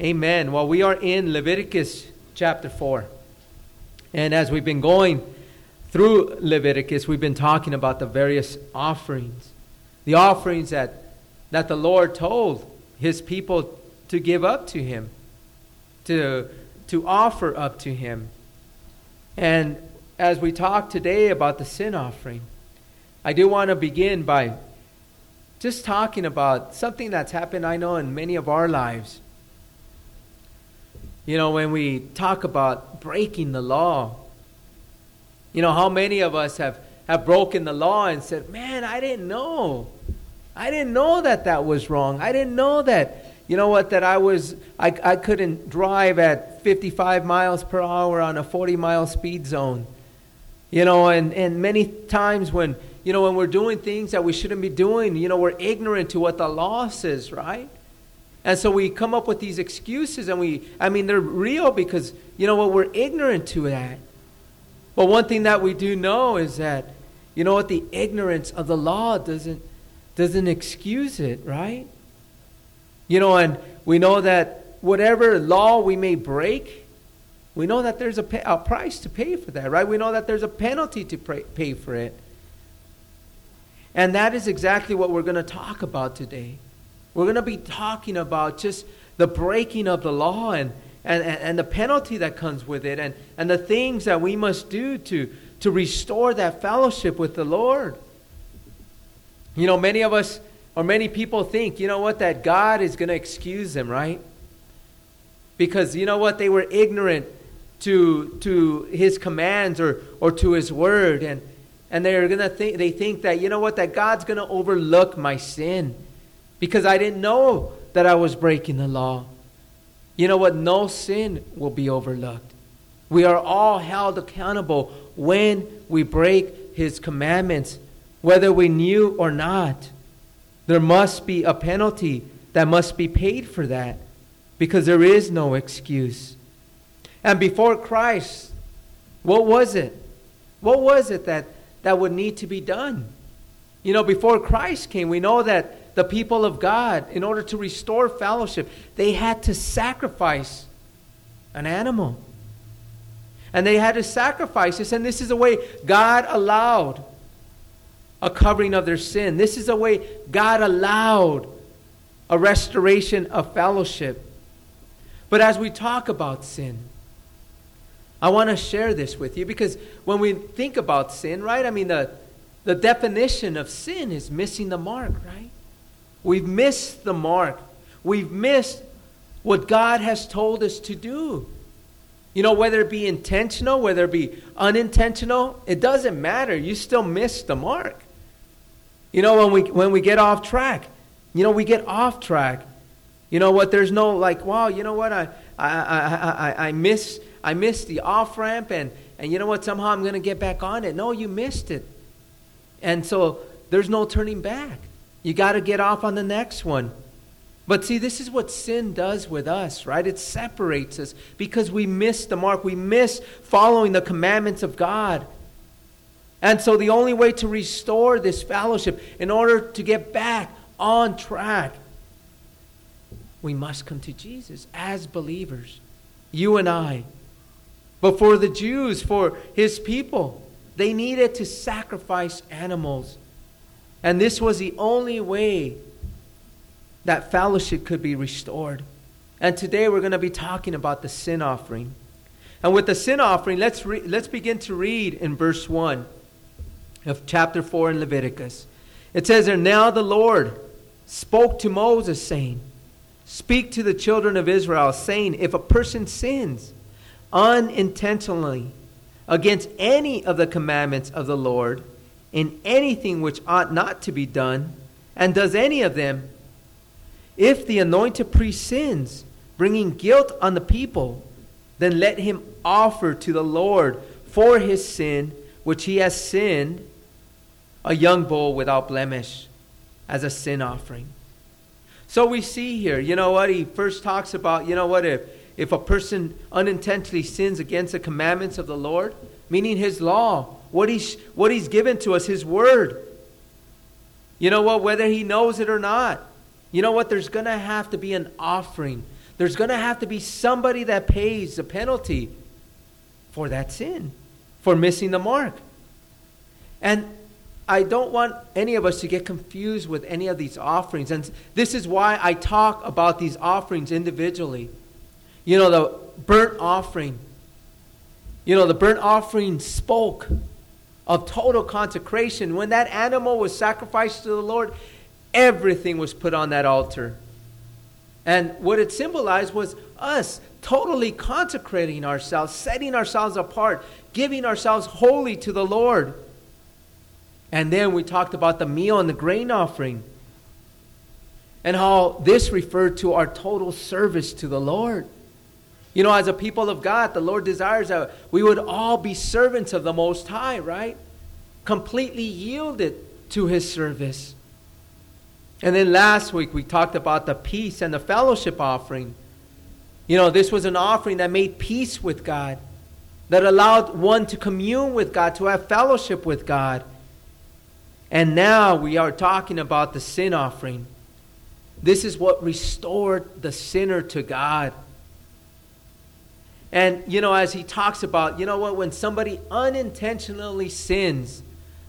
Amen. Well, we are in Leviticus chapter 4. And as we've been going through Leviticus, we've been talking about the various offerings. The offerings that, that the Lord told his people to give up to him, to, to offer up to him. And as we talk today about the sin offering, I do want to begin by just talking about something that's happened, I know, in many of our lives. You know, when we talk about breaking the law, you know, how many of us have, have broken the law and said, Man, I didn't know. I didn't know that that was wrong. I didn't know that, you know what, that I was, I, I couldn't drive at 55 miles per hour on a 40 mile speed zone. You know, and, and many times when, you know, when we're doing things that we shouldn't be doing, you know, we're ignorant to what the law says, right? And so we come up with these excuses, and we, I mean, they're real because, you know what, we're ignorant to that. But one thing that we do know is that, you know what, the ignorance of the law doesn't, doesn't excuse it, right? You know, and we know that whatever law we may break, we know that there's a, pay, a price to pay for that, right? We know that there's a penalty to pay, pay for it. And that is exactly what we're going to talk about today. We're going to be talking about just the breaking of the law and, and, and the penalty that comes with it and, and the things that we must do to, to restore that fellowship with the Lord. You know, many of us or many people think, you know what, that God is going to excuse them, right? Because, you know what, they were ignorant to, to his commands or, or to his word. And, and they're gonna think they think that you know what that God's gonna overlook my sin because I didn't know that I was breaking the law. You know what? No sin will be overlooked. We are all held accountable when we break his commandments, whether we knew or not. There must be a penalty that must be paid for that because there is no excuse. And before Christ, what was it? What was it that that would need to be done. You know, before Christ came, we know that the people of God, in order to restore fellowship, they had to sacrifice an animal. And they had to sacrifice this, and this is the way God allowed a covering of their sin. This is the way God allowed a restoration of fellowship. But as we talk about sin, I want to share this with you because when we think about sin, right? I mean, the, the definition of sin is missing the mark, right? We've missed the mark. We've missed what God has told us to do. You know, whether it be intentional, whether it be unintentional, it doesn't matter. You still miss the mark. You know, when we when we get off track, you know, we get off track. You know what? There's no like, wow, you know what? I I I I, I miss I missed the off ramp, and, and you know what? Somehow I'm going to get back on it. No, you missed it. And so there's no turning back. You got to get off on the next one. But see, this is what sin does with us, right? It separates us because we miss the mark. We miss following the commandments of God. And so the only way to restore this fellowship, in order to get back on track, we must come to Jesus as believers. You and I. But for the Jews, for his people, they needed to sacrifice animals. And this was the only way that fellowship could be restored. And today we're going to be talking about the sin offering. And with the sin offering, let's, re- let's begin to read in verse 1 of chapter 4 in Leviticus. It says there, Now the Lord spoke to Moses, saying, Speak to the children of Israel, saying, If a person sins, unintentionally against any of the commandments of the Lord in anything which ought not to be done, and does any of them, if the anointed priest sins, bringing guilt on the people, then let him offer to the Lord for his sin, which he has sinned, a young bull without blemish as a sin offering. So we see here, you know what? He first talks about, you know what? If if a person unintentionally sins against the commandments of the Lord, meaning his law, what he's, what he's given to us, his word. You know what? Whether he knows it or not, you know what? There's going to have to be an offering. there's going to have to be somebody that pays the penalty for that sin, for missing the mark. And I don't want any of us to get confused with any of these offerings. And this is why I talk about these offerings individually. You know, the burnt offering. You know, the burnt offering spoke of total consecration. When that animal was sacrificed to the Lord, everything was put on that altar. And what it symbolized was us totally consecrating ourselves, setting ourselves apart, giving ourselves wholly to the Lord. And then we talked about the meal and the grain offering and how this referred to our total service to the Lord. You know, as a people of God, the Lord desires that we would all be servants of the Most High, right? Completely yielded to His service. And then last week we talked about the peace and the fellowship offering. You know, this was an offering that made peace with God, that allowed one to commune with God, to have fellowship with God. And now we are talking about the sin offering. This is what restored the sinner to God. And, you know, as he talks about, you know what, when somebody unintentionally sins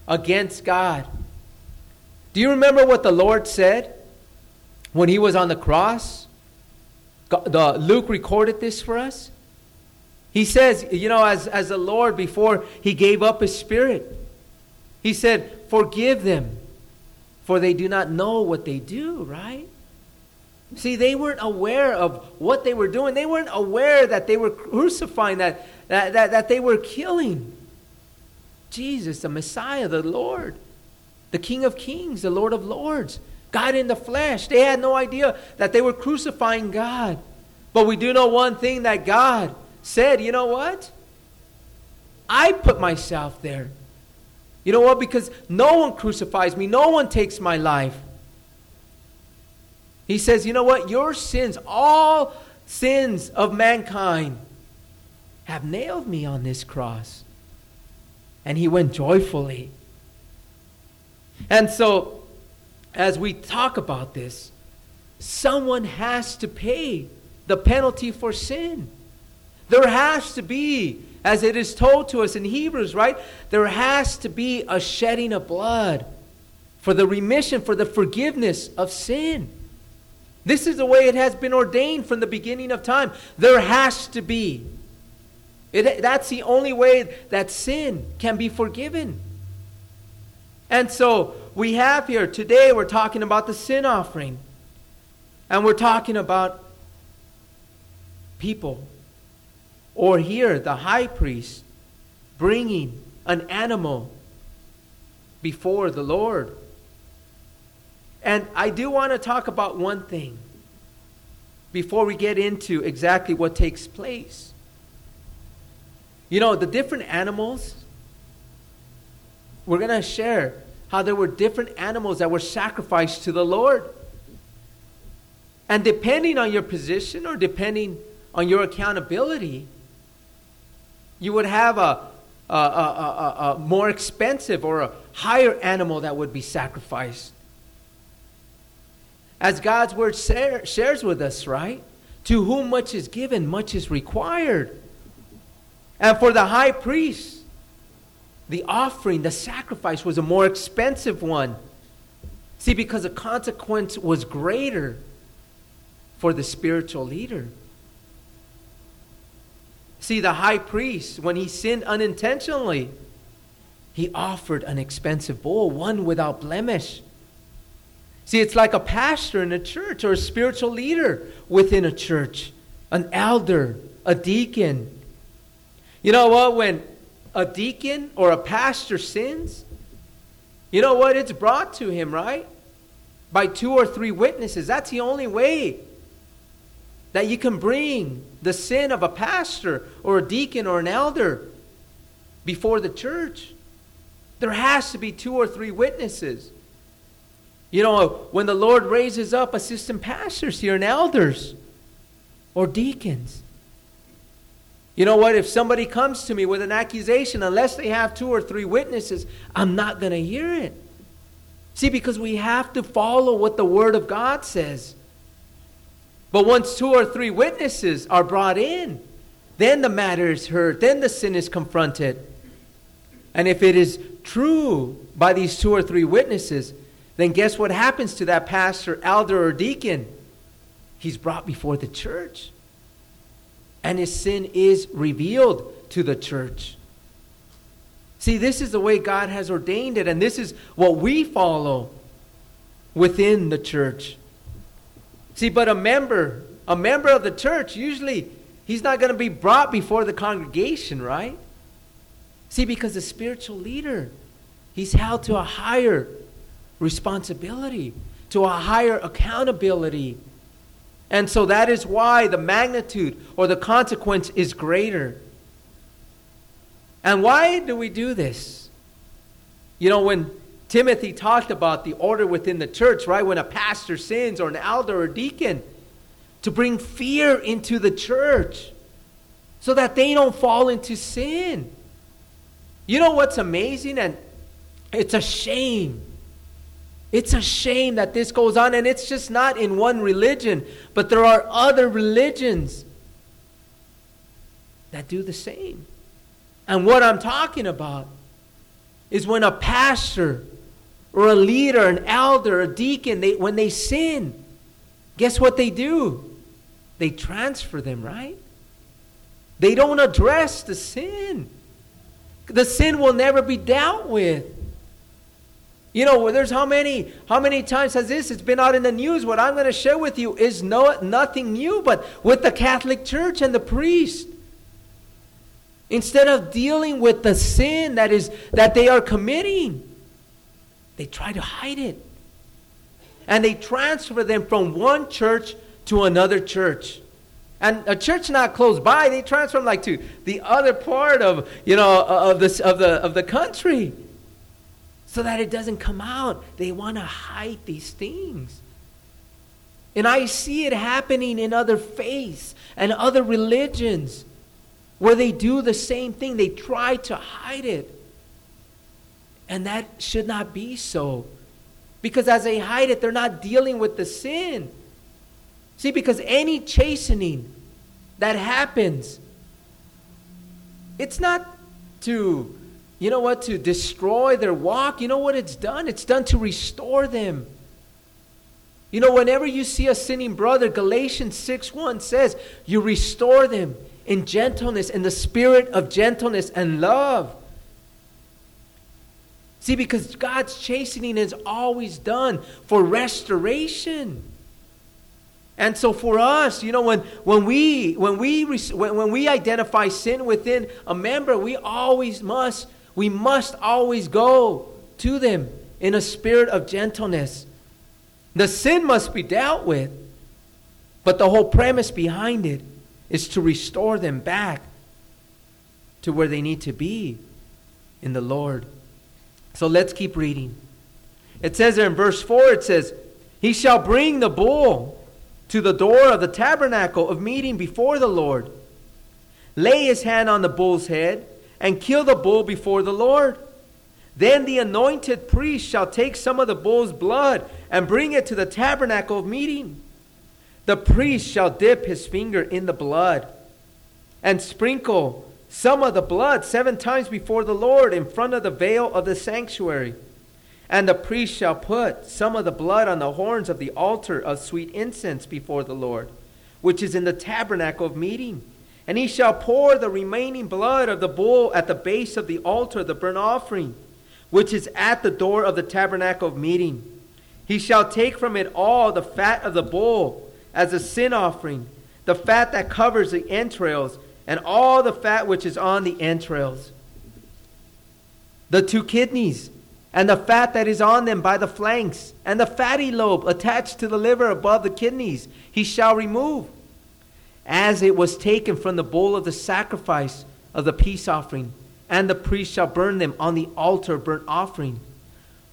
against God, do you remember what the Lord said when he was on the cross? The, Luke recorded this for us. He says, you know, as, as the Lord before he gave up his spirit, he said, Forgive them, for they do not know what they do, right? See, they weren't aware of what they were doing. They weren't aware that they were crucifying, that, that, that, that they were killing Jesus, the Messiah, the Lord, the King of Kings, the Lord of Lords, God in the flesh. They had no idea that they were crucifying God. But we do know one thing that God said, you know what? I put myself there. You know what? Because no one crucifies me, no one takes my life. He says, You know what? Your sins, all sins of mankind, have nailed me on this cross. And he went joyfully. And so, as we talk about this, someone has to pay the penalty for sin. There has to be, as it is told to us in Hebrews, right? There has to be a shedding of blood for the remission, for the forgiveness of sin. This is the way it has been ordained from the beginning of time. There has to be. It, that's the only way that sin can be forgiven. And so we have here today, we're talking about the sin offering. And we're talking about people. Or here, the high priest bringing an animal before the Lord. And I do want to talk about one thing before we get into exactly what takes place. You know, the different animals, we're going to share how there were different animals that were sacrificed to the Lord. And depending on your position or depending on your accountability, you would have a, a, a, a, more expensive or a higher animal that would be sacrificed. As God's word share, shares with us, right? To whom much is given, much is required. And for the high priest, the offering, the sacrifice was a more expensive one. See, because the consequence was greater for the spiritual leader. See, the high priest, when he sinned unintentionally, he offered an expensive bull, one without blemish. See, it's like a pastor in a church or a spiritual leader within a church, an elder, a deacon. You know what? When a deacon or a pastor sins, you know what? It's brought to him, right? By two or three witnesses. That's the only way that you can bring the sin of a pastor or a deacon or an elder before the church. There has to be two or three witnesses. You know, when the Lord raises up assistant pastors here and elders or deacons, you know what? If somebody comes to me with an accusation, unless they have two or three witnesses, I'm not going to hear it. See, because we have to follow what the Word of God says. But once two or three witnesses are brought in, then the matter is heard, then the sin is confronted. And if it is true by these two or three witnesses, then guess what happens to that pastor, elder, or deacon? He's brought before the church. And his sin is revealed to the church. See, this is the way God has ordained it, and this is what we follow within the church. See, but a member, a member of the church, usually he's not going to be brought before the congregation, right? See, because the spiritual leader, he's held to a higher responsibility, to a higher accountability. And so that is why the magnitude or the consequence is greater. And why do we do this? You know, when Timothy talked about the order within the church, right? When a pastor sins or an elder or deacon, to bring fear into the church so that they don't fall into sin. You know what's amazing? And it's a shame. It's a shame that this goes on, and it's just not in one religion, but there are other religions that do the same. And what I'm talking about is when a pastor or a leader, an elder, a deacon, they, when they sin, guess what they do? They transfer them, right? They don't address the sin. The sin will never be dealt with. You know, there's how many how many times has this? It's been out in the news. What I'm going to share with you is no nothing new, but with the Catholic Church and the priest. Instead of dealing with the sin that is that they are committing, they try to hide it. And they transfer them from one church to another church. And a church not close by, they transfer them like to the other part of, you know, of, this, of, the, of the country so that it doesn't come out. They want to hide these things. And I see it happening in other faiths and other religions where they do the same thing. They try to hide it. And that should not be so. Because as they hide it, they're not dealing with the sin. See, because any chastening that happens, it's not to you know what, to destroy their walk. You know what it's done? It's done to restore them. You know, whenever you see a sinning brother, Galatians 6 1 says, you restore them in gentleness, in the spirit of gentleness and love. See, because God's chastening is always done for restoration. And so for us, you know, when, when, we, when, we, when, when we identify sin within a member, we always must we must always go to them in a spirit of gentleness. The sin must be dealt with, but the whole premise behind it is to restore them back to where they need to be in the Lord. So let's keep reading. It says there in verse 4 it says, He shall bring the bull to the door of the tabernacle of meeting before the Lord, lay his hand on the bull's head and kill the bull before the Lord. Then the anointed priest shall take some of the bull's blood and bring it to the tabernacle of meeting. The priest shall dip his finger in the blood and sprinkle some of the blood seven times before the Lord in front of the veil of the sanctuary. And the priest shall put some of the blood on the horns of the altar of sweet incense before the Lord, which is in the tabernacle of meeting. And he shall pour the remaining blood of the bull at the base of the altar, of the burnt offering, which is at the door of the tabernacle of meeting. He shall take from it all the fat of the bull as a sin offering, the fat that covers the entrails, and all the fat which is on the entrails, the two kidneys, and the fat that is on them by the flanks, and the fatty lobe attached to the liver above the kidneys, he shall remove as it was taken from the bowl of the sacrifice of the peace offering, and the priest shall burn them on the altar of burnt offering.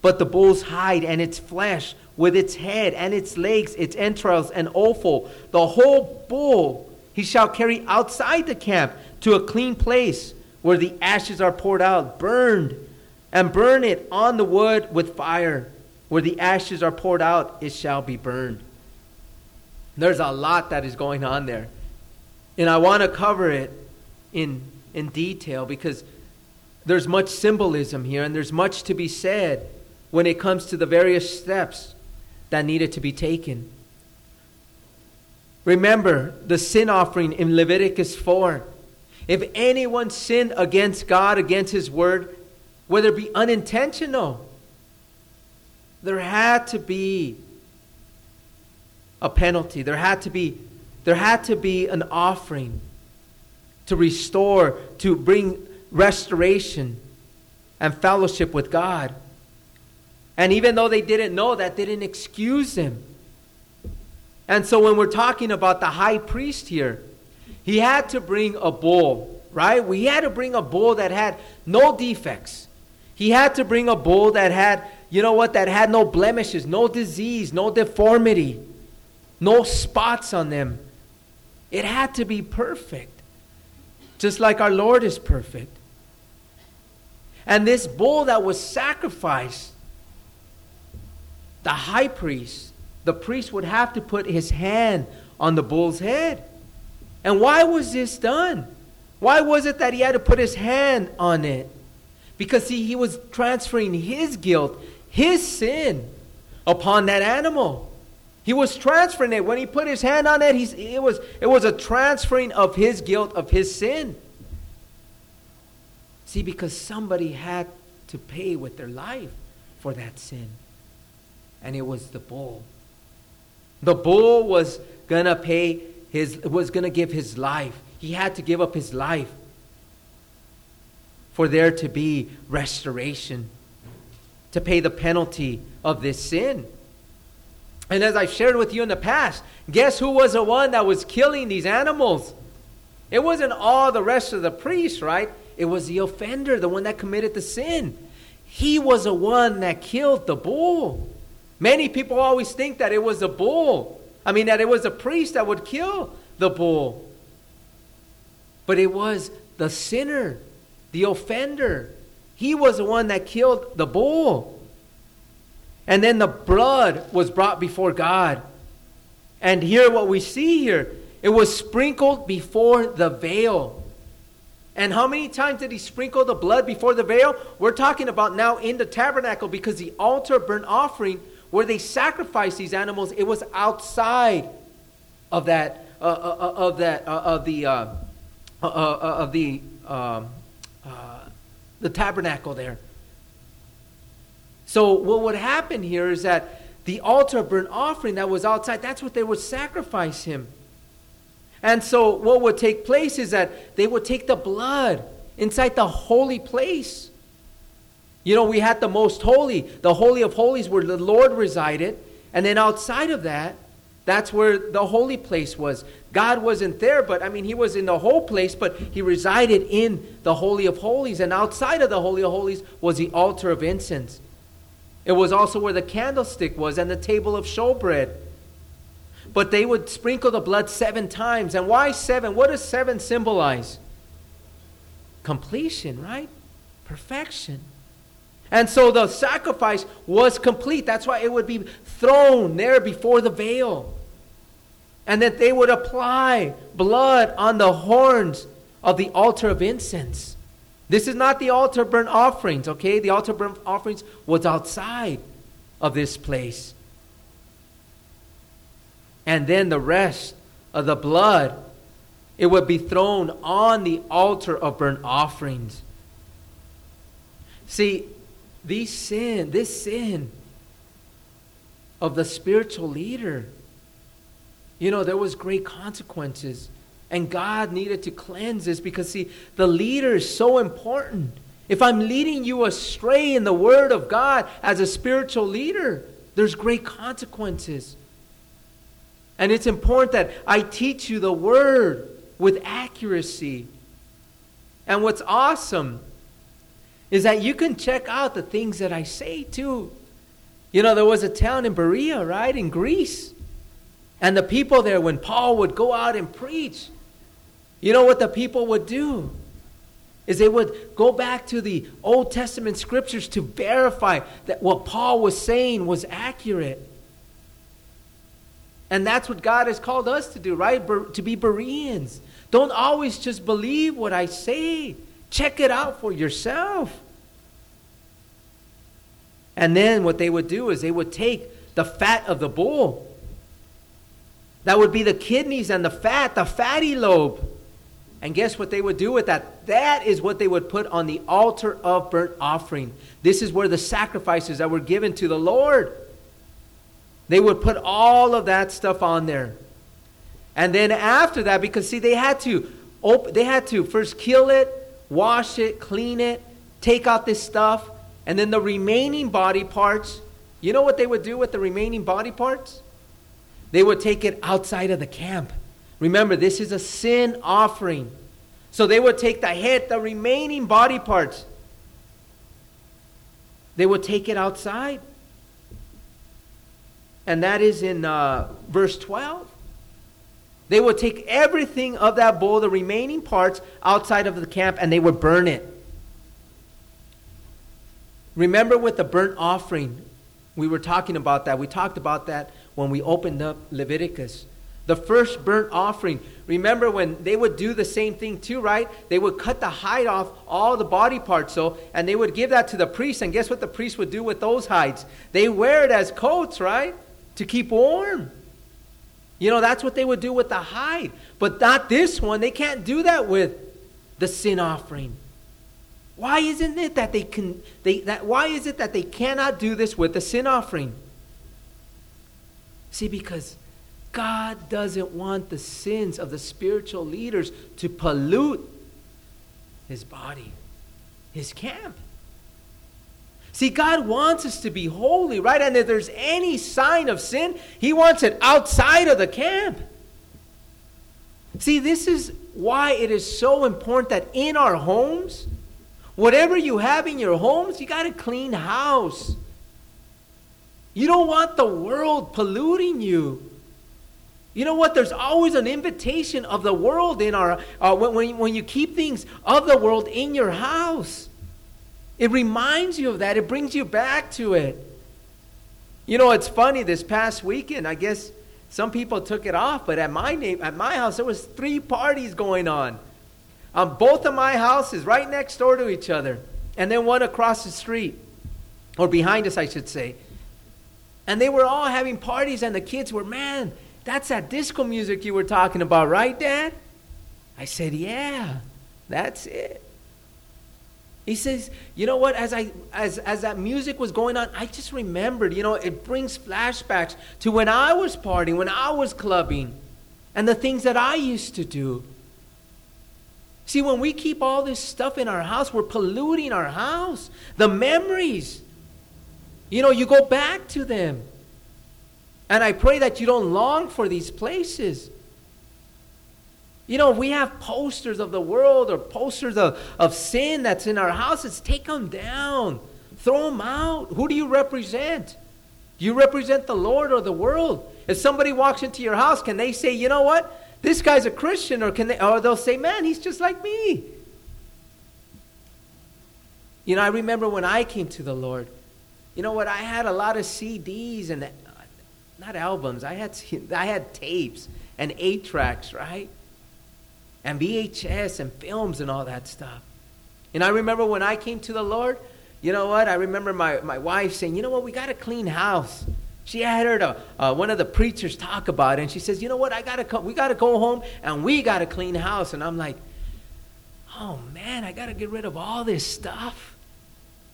But the bull's hide and its flesh, with its head and its legs, its entrails and offal, the whole bull he shall carry outside the camp to a clean place where the ashes are poured out, burned, and burn it on the wood with fire. Where the ashes are poured out, it shall be burned. There's a lot that is going on there. And I want to cover it in, in detail because there's much symbolism here and there's much to be said when it comes to the various steps that needed to be taken. Remember the sin offering in Leviticus 4. If anyone sinned against God, against His word, whether it be unintentional, there had to be a penalty. There had to be, there had to be an offering to restore, to bring restoration and fellowship with God. And even though they didn't know that, they didn't excuse him. And so when we're talking about the high priest here, he had to bring a bull, right? He had to bring a bull that had no defects. He had to bring a bull that had, you know what, that had no blemishes, no disease, no deformity, no spots on them. It had to be perfect, just like our Lord is perfect. And this bull that was sacrificed, the high priest, the priest would have to put his hand on the bull's head. And why was this done? Why was it that he had to put his hand on it? Because see, he was transferring his guilt, his sin, upon that animal. He was transferring it. When he put his hand on it, he's, it, was, it was a transferring of his guilt, of his sin. See, because somebody had to pay with their life for that sin. And it was the bull. The bull was going to pay his was going to give his life. He had to give up his life for there to be restoration, to pay the penalty of this sin. And as I've shared with you in the past, guess who was the one that was killing these animals? It wasn't all the rest of the priests, right? It was the offender, the one that committed the sin. He was the one that killed the bull. Many people always think that it was the bull. I mean, that it was a priest that would kill the bull. But it was the sinner, the offender. He was the one that killed the bull. And then the blood was brought before God. And here, what we see here, it was sprinkled before the veil. And how many times did he sprinkle the blood before the veil? We're talking about now in the tabernacle because the altar burnt offering where they sacrificed these animals, it was outside of that uh, uh, uh of that uh, of the uh, uh, of the um, the tabernacle there. So what would happen here is that the altar of burnt offering that was outside, that's what they would sacrifice him. And so, what would take place is that they would take the blood inside the holy place. You know, we had the most holy, the Holy of Holies where the Lord resided. And then outside of that, that's where the holy place was. God wasn't there, but I mean, He was in the whole place, but He resided in the Holy of Holies. And outside of the Holy of Holies was the altar of incense. It was also where the candlestick was and the table of showbread. But they would sprinkle the blood seven times. And why seven? What does seven symbolize? Completion, right? Perfection. And so the sacrifice was complete. That's why it would be thrown there before the veil. And that they would apply blood on the horns of the altar of incense. This is not the altar burnt offerings, okay? The altar burnt offerings was outside of this place. And then the rest of the blood it would be thrown on the altar of burnt offerings. See these sin this sin of the spiritual leader you know there was great consequences and god needed to cleanse this because see the leader is so important if i'm leading you astray in the word of god as a spiritual leader there's great consequences and it's important that I teach you the word with accuracy. And what's awesome is that you can check out the things that I say too. You know, there was a town in Berea, right, in Greece. And the people there, when Paul would go out and preach, you know what the people would do? Is they would go back to the Old Testament scriptures to verify that what Paul was saying was accurate. And that's what God has called us to do, right? To be Bereans. Don't always just believe what I say. Check it out for yourself. And then what they would do is they would take the fat of the bull. That would be the kidneys and the fat, the fatty lobe. And guess what they would do with that? That is what they would put on the altar of burnt offering. This is where the sacrifices that were given to the Lord. They would put all of that stuff on there. And then after that, because see, they had to open, they had to first kill it, wash it, clean it, take out this stuff, and then the remaining body parts. You know what they would do with the remaining body parts? They would take it outside of the camp. Remember, this is a sin offering. So they would take the head, the remaining body parts, they would take it outside. And that is in uh, verse 12. They would take everything of that bull, the remaining parts, outside of the camp, and they would burn it. Remember with the burnt offering, we were talking about that. We talked about that when we opened up Leviticus. The first burnt offering. Remember when they would do the same thing too, right? They would cut the hide off all the body parts, so and they would give that to the priest. And guess what the priest would do with those hides? They wear it as coats, right? To keep warm. You know, that's what they would do with the hide. But not this one. They can't do that with the sin offering. Why isn't it that they can they that why is it that they cannot do this with the sin offering? See, because God doesn't want the sins of the spiritual leaders to pollute his body, his camp. See, God wants us to be holy, right? And if there's any sign of sin, He wants it outside of the camp. See, this is why it is so important that in our homes, whatever you have in your homes, you got a clean house. You don't want the world polluting you. You know what? There's always an invitation of the world in our, uh, when, when you keep things of the world in your house. It reminds you of that, it brings you back to it. You know, it's funny, this past weekend, I guess some people took it off, but at my, name, at my house, there was three parties going on. Um, both of my houses, right next door to each other, and then one across the street, or behind us, I should say. And they were all having parties, and the kids were, man, that's that disco music you were talking about, right, Dad? I said, yeah, that's it. He says, you know what, as, I, as, as that music was going on, I just remembered, you know, it brings flashbacks to when I was partying, when I was clubbing, and the things that I used to do. See, when we keep all this stuff in our house, we're polluting our house. The memories, you know, you go back to them. And I pray that you don't long for these places. You know, we have posters of the world or posters of, of sin that's in our houses. Take them down, throw them out. Who do you represent? Do you represent the Lord or the world? If somebody walks into your house, can they say, you know what? This guy's a Christian, or can they or they'll say, Man, he's just like me. You know, I remember when I came to the Lord, you know what? I had a lot of CDs and not albums. I had I had tapes and eight tracks, right? And VHS and films and all that stuff. And I remember when I came to the Lord, you know what? I remember my, my wife saying, you know what? We got a clean house. She had heard a, uh, one of the preachers talk about it, and she says, you know what? I gotta co- we got to go home and we got to clean house. And I'm like, oh man, I got to get rid of all this stuff.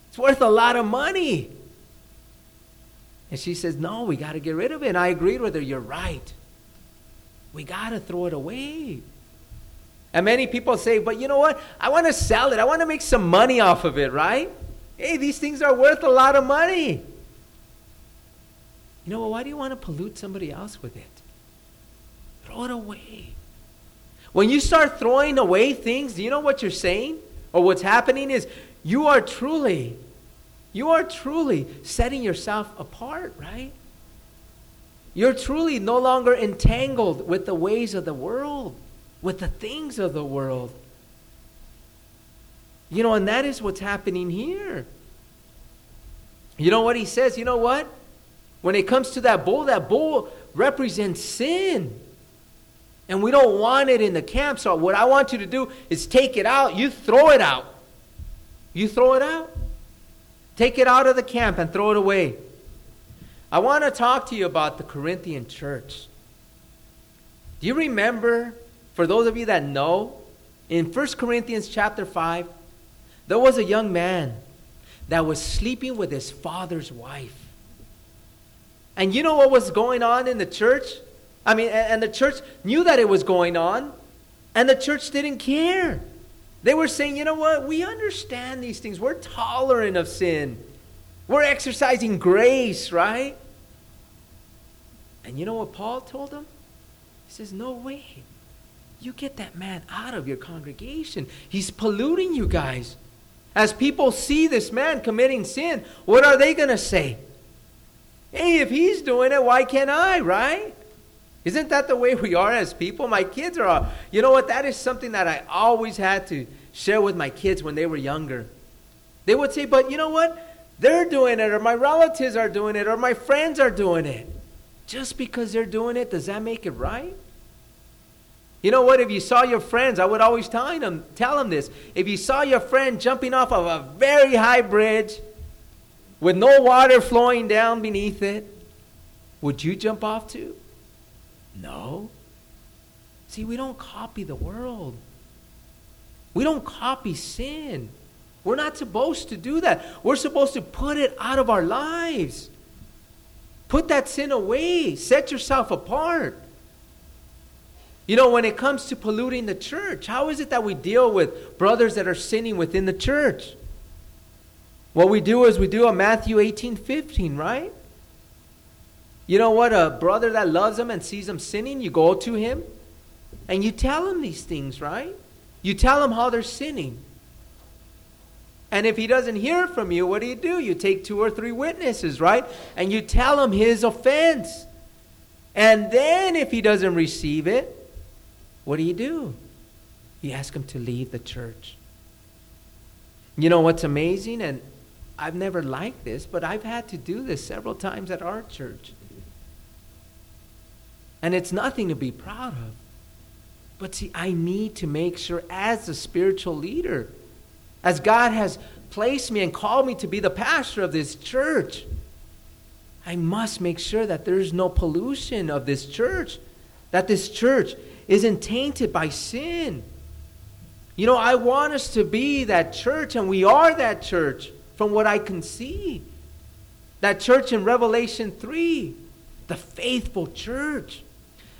It's worth a lot of money. And she says, No, we got to get rid of it. And I agreed with her. You're right. We got to throw it away. And many people say, But you know what? I want to sell it. I want to make some money off of it, right? Hey, these things are worth a lot of money. You know what? Why do you want to pollute somebody else with it? Throw it away. When you start throwing away things, do you know what you're saying? Or what's happening is you are truly you are truly setting yourself apart, right? You're truly no longer entangled with the ways of the world, with the things of the world. You know, and that is what's happening here. You know what he says? You know what? When it comes to that bull, that bull represents sin. And we don't want it in the camp. So, what I want you to do is take it out. You throw it out. You throw it out. Take it out of the camp and throw it away. I want to talk to you about the Corinthian church. Do you remember, for those of you that know, in 1 Corinthians chapter 5, there was a young man that was sleeping with his father's wife. And you know what was going on in the church? I mean, and the church knew that it was going on, and the church didn't care. They were saying, you know what? We understand these things. We're tolerant of sin. We're exercising grace, right? And you know what Paul told them? He says, No way. You get that man out of your congregation. He's polluting you guys. As people see this man committing sin, what are they going to say? Hey, if he's doing it, why can't I, right? Isn't that the way we are as people? My kids are, all, you know what? That is something that I always had to share with my kids when they were younger. They would say, but you know what? They're doing it, or my relatives are doing it, or my friends are doing it. Just because they're doing it, does that make it right? You know what? If you saw your friends, I would always tell them, tell them this. If you saw your friend jumping off of a very high bridge with no water flowing down beneath it, would you jump off too? No. See, we don't copy the world. We don't copy sin. We're not supposed to do that. We're supposed to put it out of our lives. Put that sin away. Set yourself apart. You know, when it comes to polluting the church, how is it that we deal with brothers that are sinning within the church? What we do is we do a Matthew 18 15, right? You know what? A brother that loves him and sees him sinning, you go to him and you tell him these things, right? You tell him how they're sinning. And if he doesn't hear from you, what do you do? You take two or three witnesses, right? And you tell him his offense. And then if he doesn't receive it, what do you do? You ask him to leave the church. You know what's amazing? And I've never liked this, but I've had to do this several times at our church. And it's nothing to be proud of. But see, I need to make sure, as a spiritual leader, as God has placed me and called me to be the pastor of this church, I must make sure that there's no pollution of this church, that this church isn't tainted by sin. You know, I want us to be that church, and we are that church from what I can see. That church in Revelation 3, the faithful church.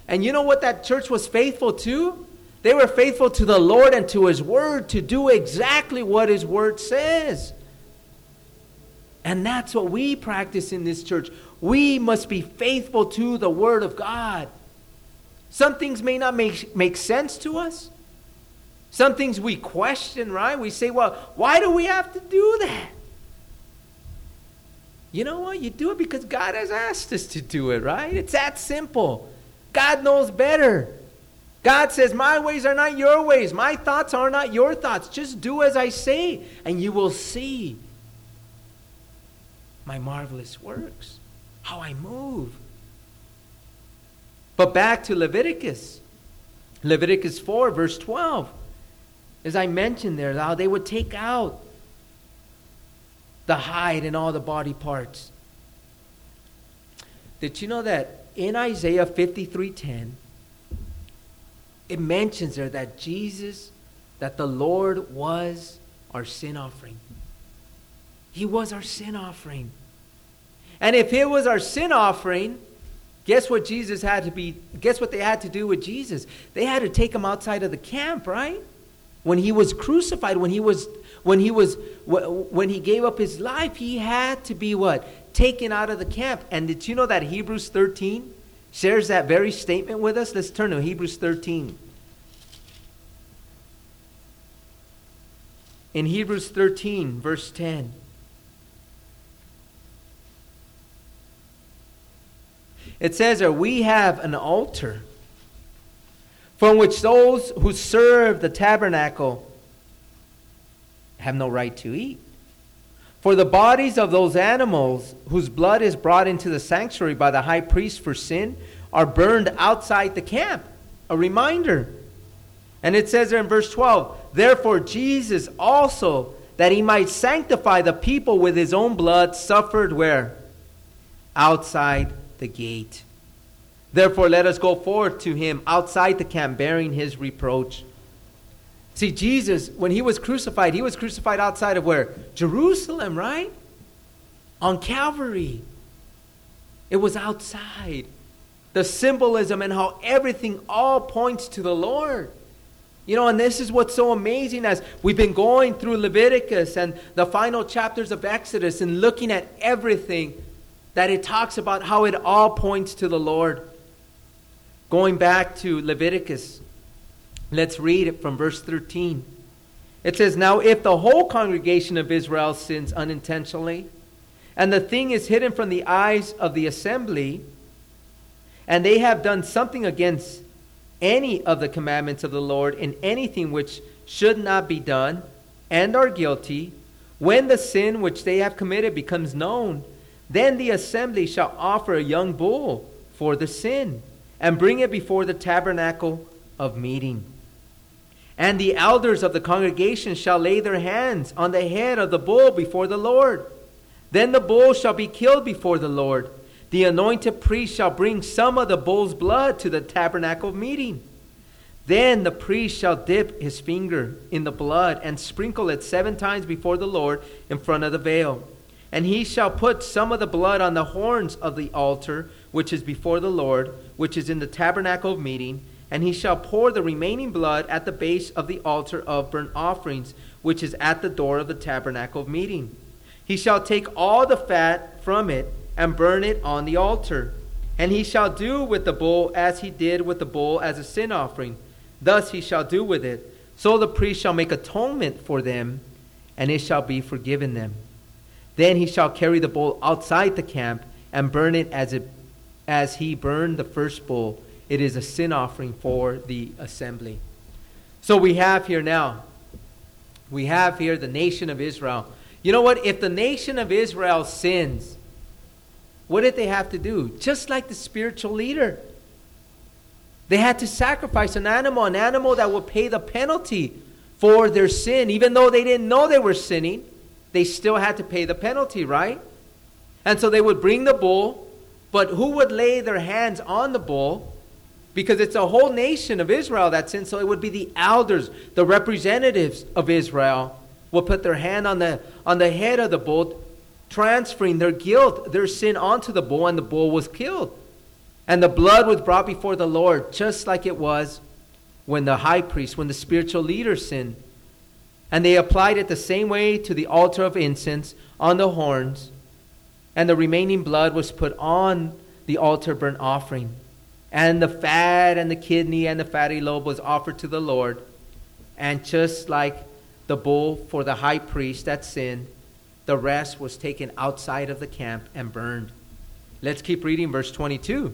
And you know what that church was faithful to? They were faithful to the Lord and to His Word to do exactly what His Word says. And that's what we practice in this church. We must be faithful to the Word of God. Some things may not make, make sense to us. Some things we question, right? We say, well, why do we have to do that? You know what? You do it because God has asked us to do it, right? It's that simple. God knows better. God says, My ways are not your ways. My thoughts are not your thoughts. Just do as I say, and you will see my marvelous works, how I move. But back to Leviticus. Leviticus 4, verse 12. As I mentioned there, how they would take out the hide and all the body parts. Did you know that in Isaiah 53:10 it mentions there that Jesus that the Lord was our sin offering. He was our sin offering. And if it was our sin offering, Guess what Jesus had to be, guess what they had to do with Jesus? They had to take him outside of the camp, right? When he was crucified, when he was when he was when he gave up his life, he had to be what? Taken out of the camp. And did you know that Hebrews 13 shares that very statement with us? Let's turn to Hebrews 13. In Hebrews 13, verse 10. It says that we have an altar from which those who serve the tabernacle have no right to eat. For the bodies of those animals whose blood is brought into the sanctuary by the high priest for sin are burned outside the camp. A reminder. And it says there in verse 12, Therefore Jesus also, that he might sanctify the people with his own blood, suffered where? Outside the gate. Therefore let us go forth to him outside the camp, bearing his reproach. See, Jesus, when he was crucified, he was crucified outside of where? Jerusalem, right? On Calvary. It was outside. The symbolism and how everything all points to the Lord. You know, and this is what's so amazing as we've been going through Leviticus and the final chapters of Exodus and looking at everything that it talks about how it all points to the Lord. Going back to Leviticus Let's read it from verse 13. It says, Now if the whole congregation of Israel sins unintentionally, and the thing is hidden from the eyes of the assembly, and they have done something against any of the commandments of the Lord in anything which should not be done, and are guilty, when the sin which they have committed becomes known, then the assembly shall offer a young bull for the sin, and bring it before the tabernacle of meeting. And the elders of the congregation shall lay their hands on the head of the bull before the Lord. Then the bull shall be killed before the Lord. The anointed priest shall bring some of the bull's blood to the tabernacle of meeting. Then the priest shall dip his finger in the blood and sprinkle it seven times before the Lord in front of the veil. And he shall put some of the blood on the horns of the altar which is before the Lord, which is in the tabernacle of meeting and he shall pour the remaining blood at the base of the altar of burnt offerings, which is at the door of the tabernacle of meeting. He shall take all the fat from it and burn it on the altar. And he shall do with the bull as he did with the bull as a sin offering. Thus he shall do with it. So the priest shall make atonement for them, and it shall be forgiven them. Then he shall carry the bull outside the camp and burn it as, it, as he burned the first bull it is a sin offering for the assembly. So we have here now, we have here the nation of Israel. You know what? If the nation of Israel sins, what did they have to do? Just like the spiritual leader. They had to sacrifice an animal, an animal that would pay the penalty for their sin. Even though they didn't know they were sinning, they still had to pay the penalty, right? And so they would bring the bull, but who would lay their hands on the bull? Because it's a whole nation of Israel that's in. So it would be the elders, the representatives of Israel, will put their hand on the on the head of the bull, transferring their guilt, their sin onto the bull, and the bull was killed. And the blood was brought before the Lord, just like it was when the high priest, when the spiritual leader sinned. And they applied it the same way to the altar of incense on the horns, and the remaining blood was put on the altar burnt offering and the fat and the kidney and the fatty lobe was offered to the Lord. And just like the bull for the high priest that sinned, the rest was taken outside of the camp and burned. Let's keep reading verse 22.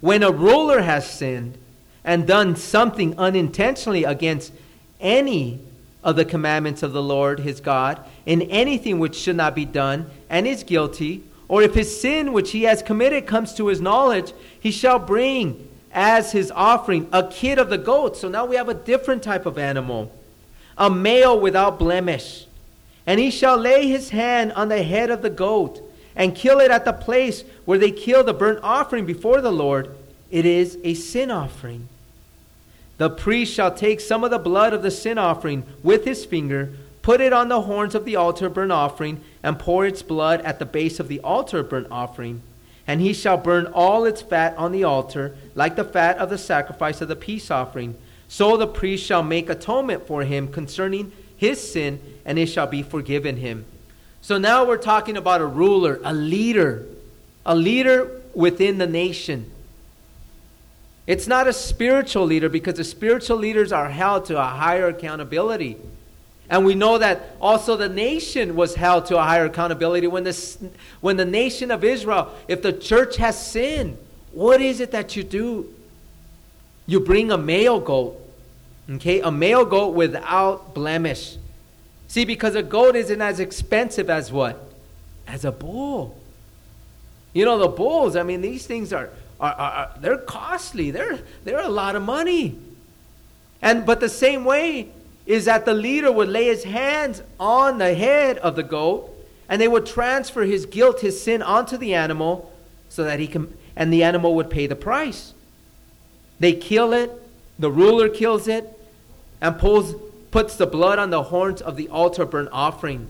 When a ruler has sinned and done something unintentionally against any of the commandments of the Lord his God, in anything which should not be done, and is guilty, or if his sin which he has committed comes to his knowledge, he shall bring as his offering a kid of the goats. So now we have a different type of animal, a male without blemish. And he shall lay his hand on the head of the goat and kill it at the place where they kill the burnt offering before the Lord. It is a sin offering. The priest shall take some of the blood of the sin offering with his finger Put it on the horns of the altar burnt offering, and pour its blood at the base of the altar burnt offering. And he shall burn all its fat on the altar, like the fat of the sacrifice of the peace offering. So the priest shall make atonement for him concerning his sin, and it shall be forgiven him. So now we're talking about a ruler, a leader, a leader within the nation. It's not a spiritual leader because the spiritual leaders are held to a higher accountability. And we know that also the nation was held to a higher accountability when, this, when the nation of Israel, if the church has sinned, what is it that you do? You bring a male goat, okay? A male goat without blemish. See, because a goat isn't as expensive as what? As a bull. You know, the bulls, I mean, these things are, are, are, are they're costly. They're, they're a lot of money. And but the same way is that the leader would lay his hands on the head of the goat and they would transfer his guilt, his sin onto the animal so that he can and the animal would pay the price. They kill it, the ruler kills it, and pulls puts the blood on the horns of the altar burnt offering.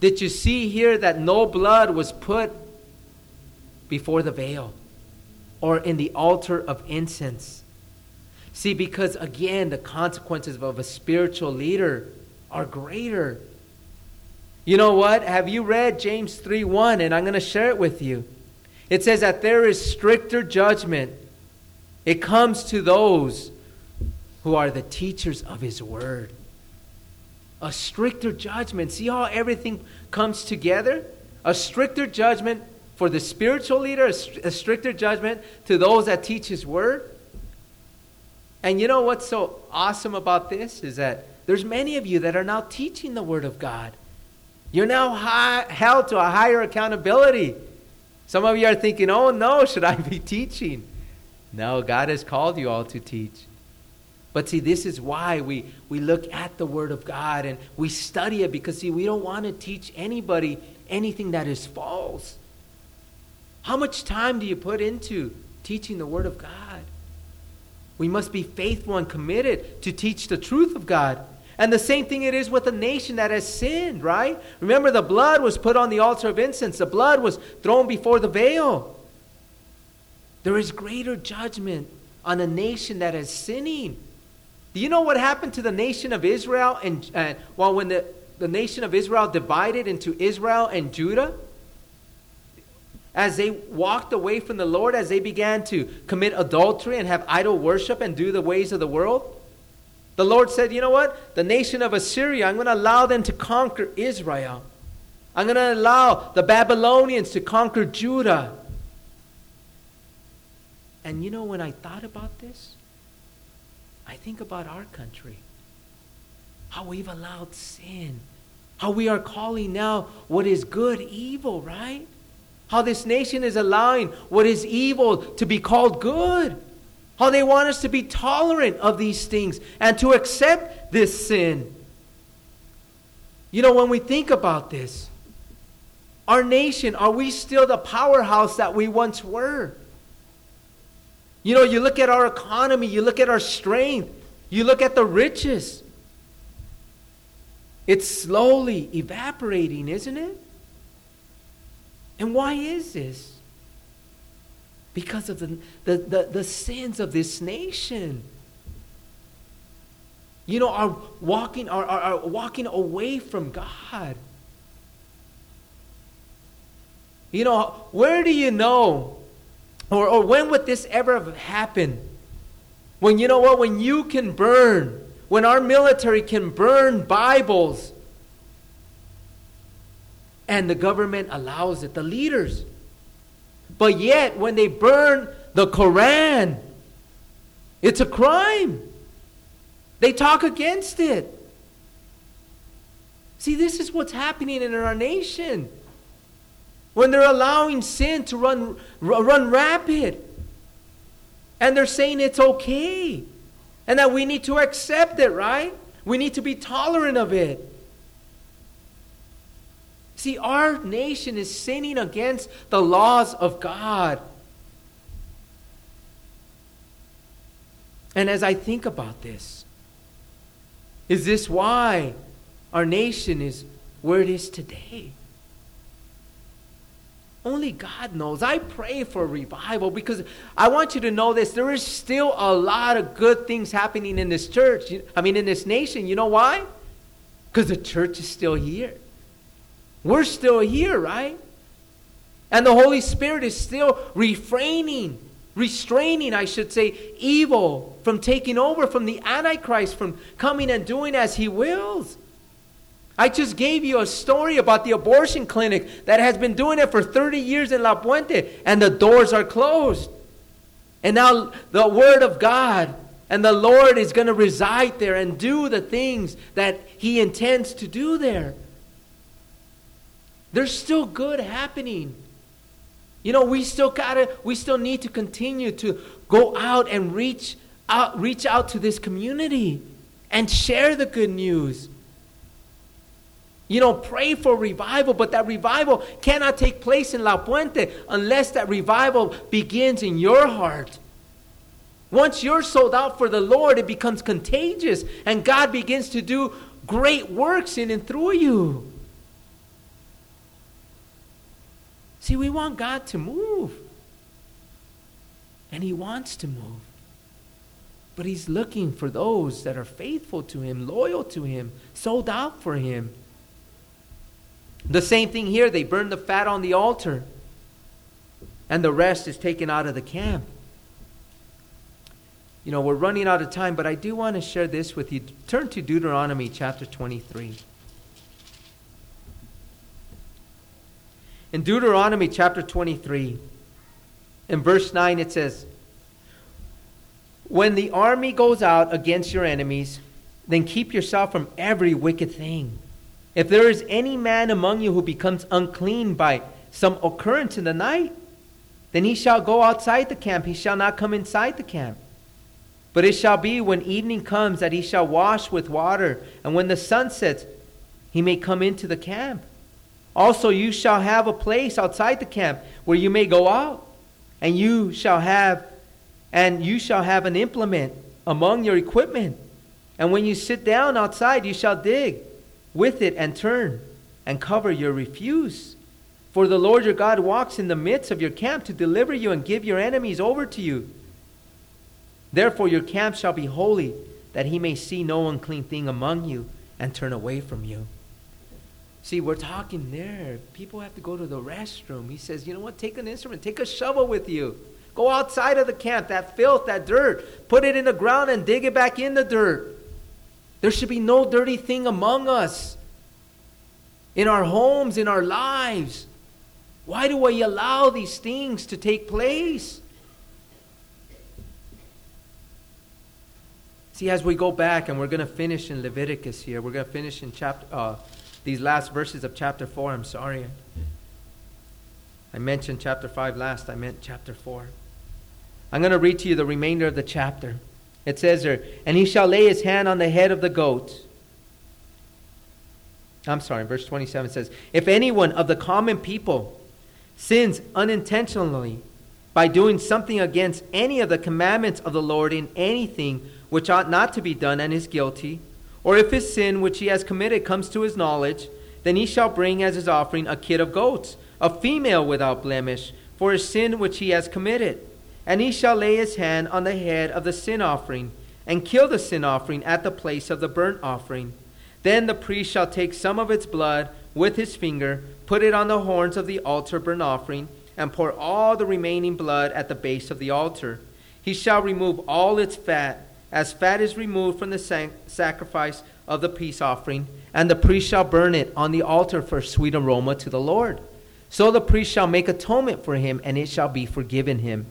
Did you see here that no blood was put before the veil or in the altar of incense? See, because again, the consequences of a spiritual leader are greater. You know what? Have you read James 3 1? And I'm going to share it with you. It says that there is stricter judgment. It comes to those who are the teachers of his word. A stricter judgment. See how everything comes together? A stricter judgment for the spiritual leader, a, stricter judgment to those that teach his word. And you know what's so awesome about this is that there's many of you that are now teaching the word of God. You're now high, held to a higher accountability. Some of you are thinking, oh no, should I be teaching? No, God has called you all to teach. But see, this is why we, we look at the Word of God and we study it because, see, we don't want to teach anybody anything that is false. How much time do you put into teaching the Word of God? We must be faithful and committed to teach the truth of God. And the same thing it is with a nation that has sinned, right? Remember, the blood was put on the altar of incense, the blood was thrown before the veil. There is greater judgment on a nation that is sinning. Do you know what happened to the nation of Israel? And uh, well, when the, the nation of Israel divided into Israel and Judah, as they walked away from the Lord, as they began to commit adultery and have idol worship and do the ways of the world, the Lord said, You know what? The nation of Assyria, I'm going to allow them to conquer Israel. I'm going to allow the Babylonians to conquer Judah. And you know, when I thought about this, I think about our country. How we've allowed sin. How we are calling now what is good evil, right? How this nation is allowing what is evil to be called good. How they want us to be tolerant of these things and to accept this sin. You know, when we think about this, our nation, are we still the powerhouse that we once were? You know, you look at our economy, you look at our strength, you look at the riches. It's slowly evaporating, isn't it? And why is this? Because of the, the, the, the sins of this nation. You know, are walking, are, are, are walking away from God. You know, where do you know or, or when would this ever happen? When you know what? When you can burn, when our military can burn Bibles, and the government allows it, the leaders. But yet, when they burn the Koran, it's a crime. They talk against it. See, this is what's happening in our nation when they're allowing sin to run, run rapid. And they're saying it's okay. And that we need to accept it, right? We need to be tolerant of it. See, our nation is sinning against the laws of God. And as I think about this, is this why our nation is where it is today? Only God knows. I pray for revival because I want you to know this. There is still a lot of good things happening in this church. I mean, in this nation. You know why? Because the church is still here. We're still here, right? And the Holy Spirit is still refraining, restraining, I should say, evil from taking over, from the Antichrist, from coming and doing as he wills. I just gave you a story about the abortion clinic that has been doing it for 30 years in La Puente, and the doors are closed. And now the Word of God and the Lord is going to reside there and do the things that He intends to do there. There's still good happening. You know, we still gotta, we still need to continue to go out and reach out, reach out to this community and share the good news. You know, pray for revival, but that revival cannot take place in La Puente unless that revival begins in your heart. Once you're sold out for the Lord, it becomes contagious, and God begins to do great works in and through you. See, we want God to move, and He wants to move. But He's looking for those that are faithful to Him, loyal to Him, sold out for Him. The same thing here. They burn the fat on the altar, and the rest is taken out of the camp. You know, we're running out of time, but I do want to share this with you. Turn to Deuteronomy chapter 23. In Deuteronomy chapter 23, in verse 9, it says, When the army goes out against your enemies, then keep yourself from every wicked thing if there is any man among you who becomes unclean by some occurrence in the night, then he shall go outside the camp, he shall not come inside the camp. But it shall be when evening comes that he shall wash with water, and when the sun sets, he may come into the camp. Also, you shall have a place outside the camp where you may go out, and you shall have and you shall have an implement among your equipment. And when you sit down outside, you shall dig with it and turn and cover your refuse. For the Lord your God walks in the midst of your camp to deliver you and give your enemies over to you. Therefore, your camp shall be holy, that he may see no unclean thing among you and turn away from you. See, we're talking there. People have to go to the restroom. He says, you know what? Take an instrument, take a shovel with you. Go outside of the camp, that filth, that dirt, put it in the ground and dig it back in the dirt. There should be no dirty thing among us in our homes, in our lives. Why do we allow these things to take place? See, as we go back, and we're going to finish in Leviticus here, we're going to finish in chapter, uh, these last verses of chapter 4. I'm sorry. I mentioned chapter 5 last, I meant chapter 4. I'm going to read to you the remainder of the chapter. It says there, and he shall lay his hand on the head of the goat. I'm sorry, verse 27 says, If anyone of the common people sins unintentionally by doing something against any of the commandments of the Lord in anything which ought not to be done and is guilty, or if his sin which he has committed comes to his knowledge, then he shall bring as his offering a kid of goats, a female without blemish, for his sin which he has committed. And he shall lay his hand on the head of the sin offering, and kill the sin offering at the place of the burnt offering. Then the priest shall take some of its blood with his finger, put it on the horns of the altar burnt offering, and pour all the remaining blood at the base of the altar. He shall remove all its fat, as fat is removed from the sacrifice of the peace offering, and the priest shall burn it on the altar for sweet aroma to the Lord. So the priest shall make atonement for him, and it shall be forgiven him.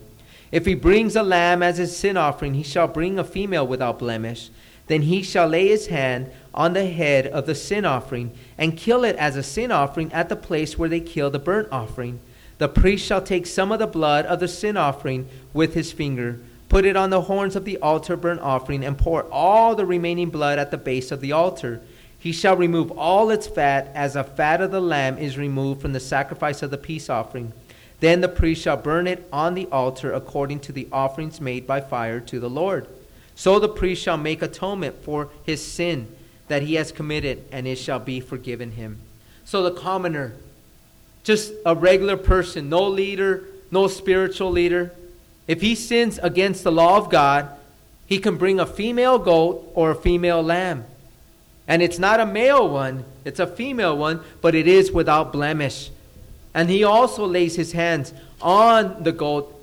If he brings a lamb as his sin offering, he shall bring a female without blemish. Then he shall lay his hand on the head of the sin offering and kill it as a sin offering at the place where they kill the burnt offering. The priest shall take some of the blood of the sin offering with his finger, put it on the horns of the altar burnt offering, and pour all the remaining blood at the base of the altar. He shall remove all its fat, as the fat of the lamb is removed from the sacrifice of the peace offering. Then the priest shall burn it on the altar according to the offerings made by fire to the Lord. So the priest shall make atonement for his sin that he has committed, and it shall be forgiven him. So the commoner, just a regular person, no leader, no spiritual leader, if he sins against the law of God, he can bring a female goat or a female lamb. And it's not a male one, it's a female one, but it is without blemish. And he also lays his hands on the goat,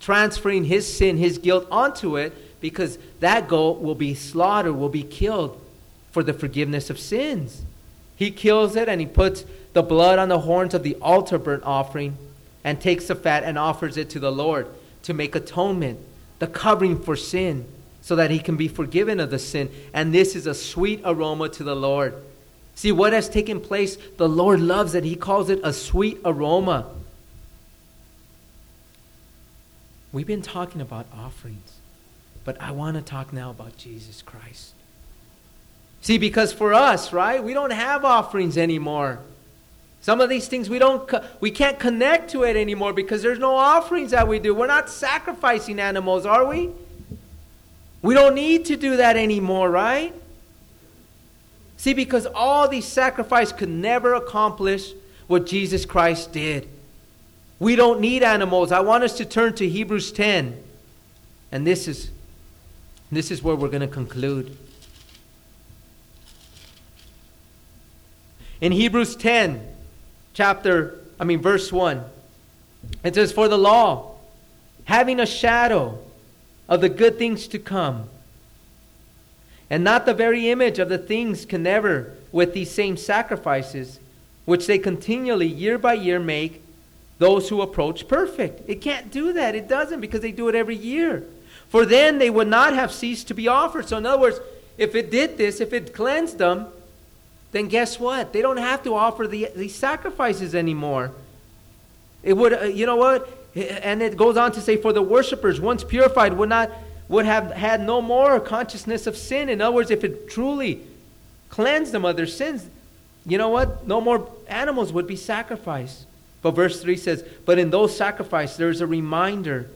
transferring his sin, his guilt onto it, because that goat will be slaughtered, will be killed for the forgiveness of sins. He kills it and he puts the blood on the horns of the altar burnt offering and takes the fat and offers it to the Lord to make atonement, the covering for sin, so that he can be forgiven of the sin. And this is a sweet aroma to the Lord. See, what has taken place, the Lord loves it. He calls it a sweet aroma. We've been talking about offerings, but I want to talk now about Jesus Christ. See, because for us, right, we don't have offerings anymore. Some of these things we don't we can't connect to it anymore because there's no offerings that we do. We're not sacrificing animals, are we? We don't need to do that anymore, right? See, because all these sacrifices could never accomplish what Jesus Christ did. We don't need animals. I want us to turn to Hebrews 10. And this is this is where we're going to conclude. In Hebrews 10, chapter, I mean verse 1, it says for the law having a shadow of the good things to come and not the very image of the things can never with these same sacrifices which they continually year by year make those who approach perfect. It can't do that. It doesn't because they do it every year. For then they would not have ceased to be offered. So, in other words, if it did this, if it cleansed them, then guess what? They don't have to offer the, these sacrifices anymore. It would, uh, you know what? And it goes on to say, for the worshippers, once purified, would not would have had no more consciousness of sin. In other words, if it truly cleansed them of their sins, you know what? No more animals would be sacrificed. But verse 3 says, But in those sacrifices, there's a reminder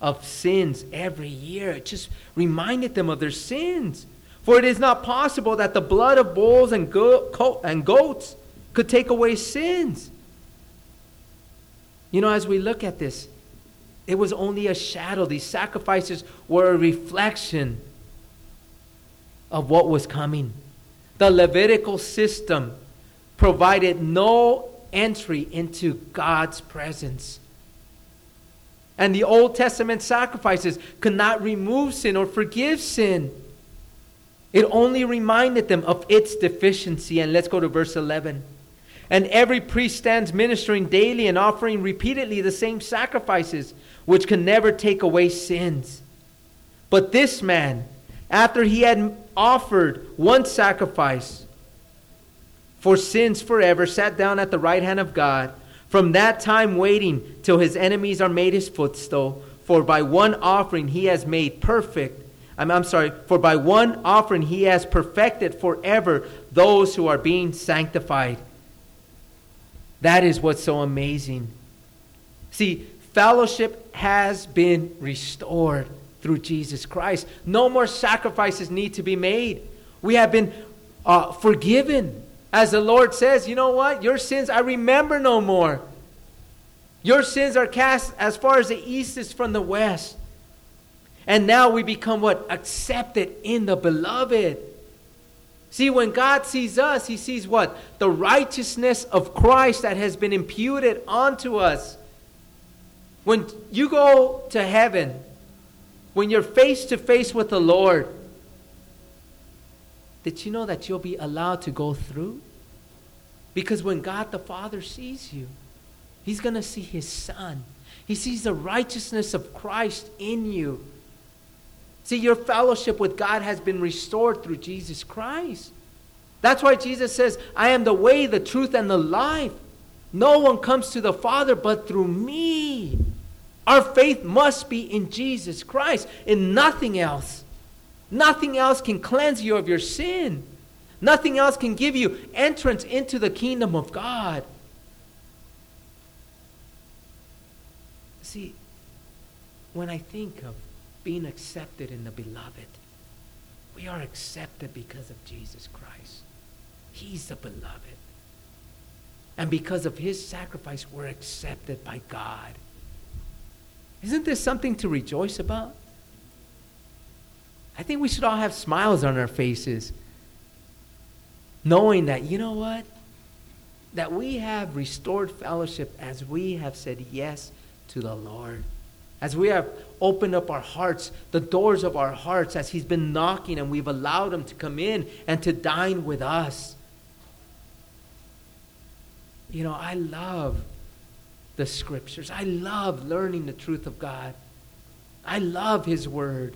of sins every year. It just reminded them of their sins. For it is not possible that the blood of bulls and, go- and goats could take away sins. You know, as we look at this, it was only a shadow. These sacrifices were a reflection of what was coming. The Levitical system provided no entry into God's presence. And the Old Testament sacrifices could not remove sin or forgive sin. It only reminded them of its deficiency. And let's go to verse 11. And every priest stands ministering daily and offering repeatedly the same sacrifices, which can never take away sins. But this man, after he had offered one sacrifice for sins forever, sat down at the right hand of God, from that time waiting till his enemies are made his footstool. For by one offering he has made perfect I'm, I'm sorry, for by one offering he has perfected forever those who are being sanctified. That is what's so amazing. See, fellowship has been restored through Jesus Christ. No more sacrifices need to be made. We have been uh, forgiven. As the Lord says, you know what? Your sins I remember no more. Your sins are cast as far as the east is from the west. And now we become what? Accepted in the beloved. See, when God sees us, he sees what? The righteousness of Christ that has been imputed onto us. When you go to heaven, when you're face to face with the Lord, did you know that you'll be allowed to go through? Because when God the Father sees you, He's going to see His Son. He sees the righteousness of Christ in you. See, your fellowship with God has been restored through Jesus Christ. That's why Jesus says, I am the way, the truth, and the life. No one comes to the Father but through me. Our faith must be in Jesus Christ, in nothing else. Nothing else can cleanse you of your sin. Nothing else can give you entrance into the kingdom of God. See, when I think of being accepted in the beloved. We are accepted because of Jesus Christ. He's the beloved. And because of his sacrifice, we're accepted by God. Isn't this something to rejoice about? I think we should all have smiles on our faces, knowing that, you know what? That we have restored fellowship as we have said yes to the Lord. As we have opened up our hearts, the doors of our hearts, as He's been knocking and we've allowed Him to come in and to dine with us. You know, I love the scriptures. I love learning the truth of God. I love His Word.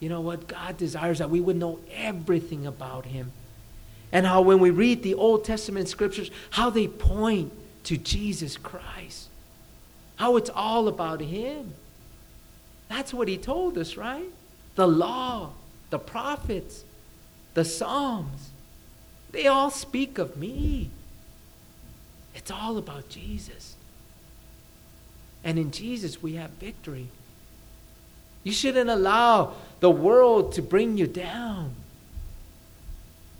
You know what? God desires that we would know everything about Him. And how when we read the Old Testament scriptures, how they point to Jesus Christ. How it's all about Him. That's what He told us, right? The law, the prophets, the Psalms, they all speak of me. It's all about Jesus. And in Jesus, we have victory. You shouldn't allow the world to bring you down.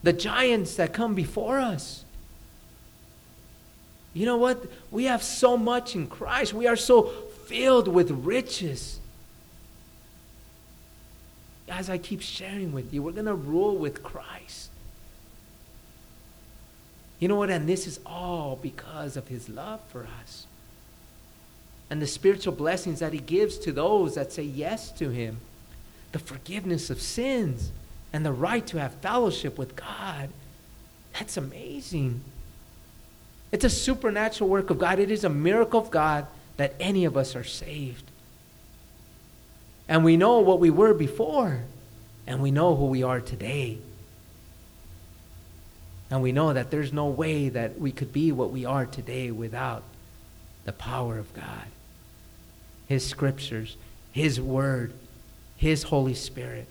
The giants that come before us. You know what? We have so much in Christ. We are so filled with riches. As I keep sharing with you, we're going to rule with Christ. You know what? And this is all because of his love for us and the spiritual blessings that he gives to those that say yes to him the forgiveness of sins and the right to have fellowship with God. That's amazing. It's a supernatural work of God. It is a miracle of God that any of us are saved. And we know what we were before, and we know who we are today. And we know that there's no way that we could be what we are today without the power of God. His scriptures, His word, His Holy Spirit,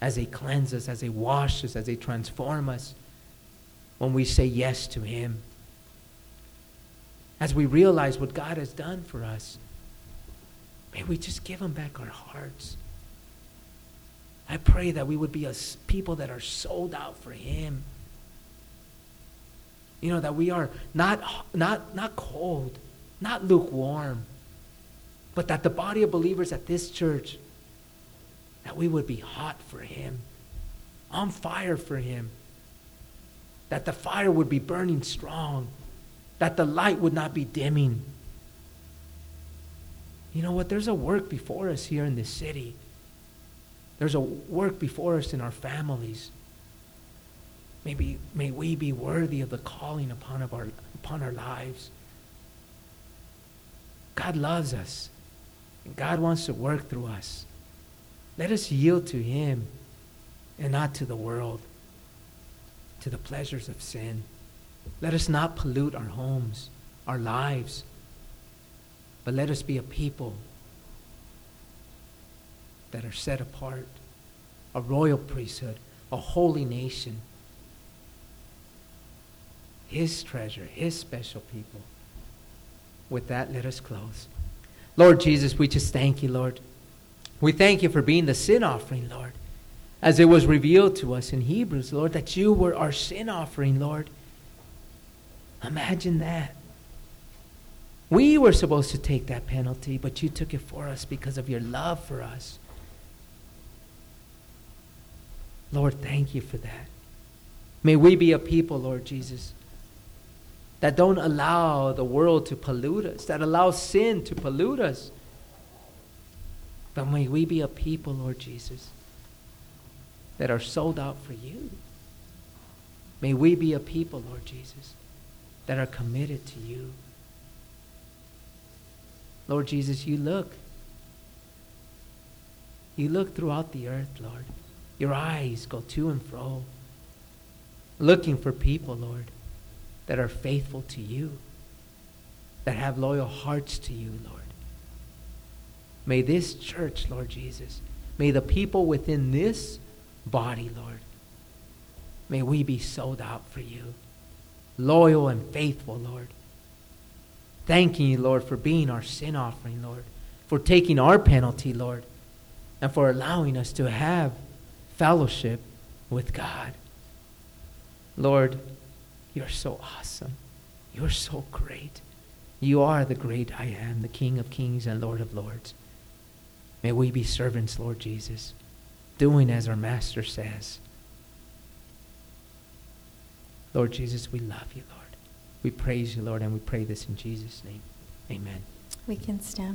as He cleanses, us, as He washes, us, as He transforms us, when we say yes to Him. As we realize what God has done for us, may we just give Him back our hearts. I pray that we would be a people that are sold out for Him you know, that we are not, not, not cold, not lukewarm, but that the body of believers at this church, that we would be hot for Him, on fire for Him, that the fire would be burning strong, that the light would not be dimming. You know what? There's a work before us here in this city. There's a work before us in our families. Maybe, may we be worthy of the calling upon, of our, upon our lives. God loves us, and God wants to work through us. Let us yield to Him and not to the world, to the pleasures of sin. Let us not pollute our homes, our lives, but let us be a people that are set apart, a royal priesthood, a holy nation his treasure, His special people. With that, let us close. Lord Jesus, we just thank you, Lord. We thank you for being the sin offering, Lord. As it was revealed to us in Hebrews, Lord, that you were our sin offering, Lord. Imagine that. We were supposed to take that penalty, but you took it for us because of your love for us. Lord, thank you for that. May we be a people, Lord Jesus, that don't allow the world to pollute us, that allow sin to pollute us. But may we be a people, Lord Jesus, that are sold out for you. May we be a people, Lord Jesus, that are committed to you. Lord Jesus, you look. You look throughout the earth, Lord. Your eyes go to and fro, looking for people, Lord, that are faithful to you, that have loyal hearts to you, Lord. May this church, Lord Jesus, may the people within this body, Lord, may we be sold out for you, loyal and faithful, Lord. Thanking you, Lord, for being our sin offering, Lord, for taking our penalty, Lord, and for allowing us to have fellowship with God. Lord, you're so awesome. You're so great. You are the great I am, the King of kings and Lord of lords. May we be servants, Lord Jesus, doing as our Master says. Lord Jesus, we love you, Lord. We praise you, Lord, and we pray this in Jesus' name. Amen. We can stand.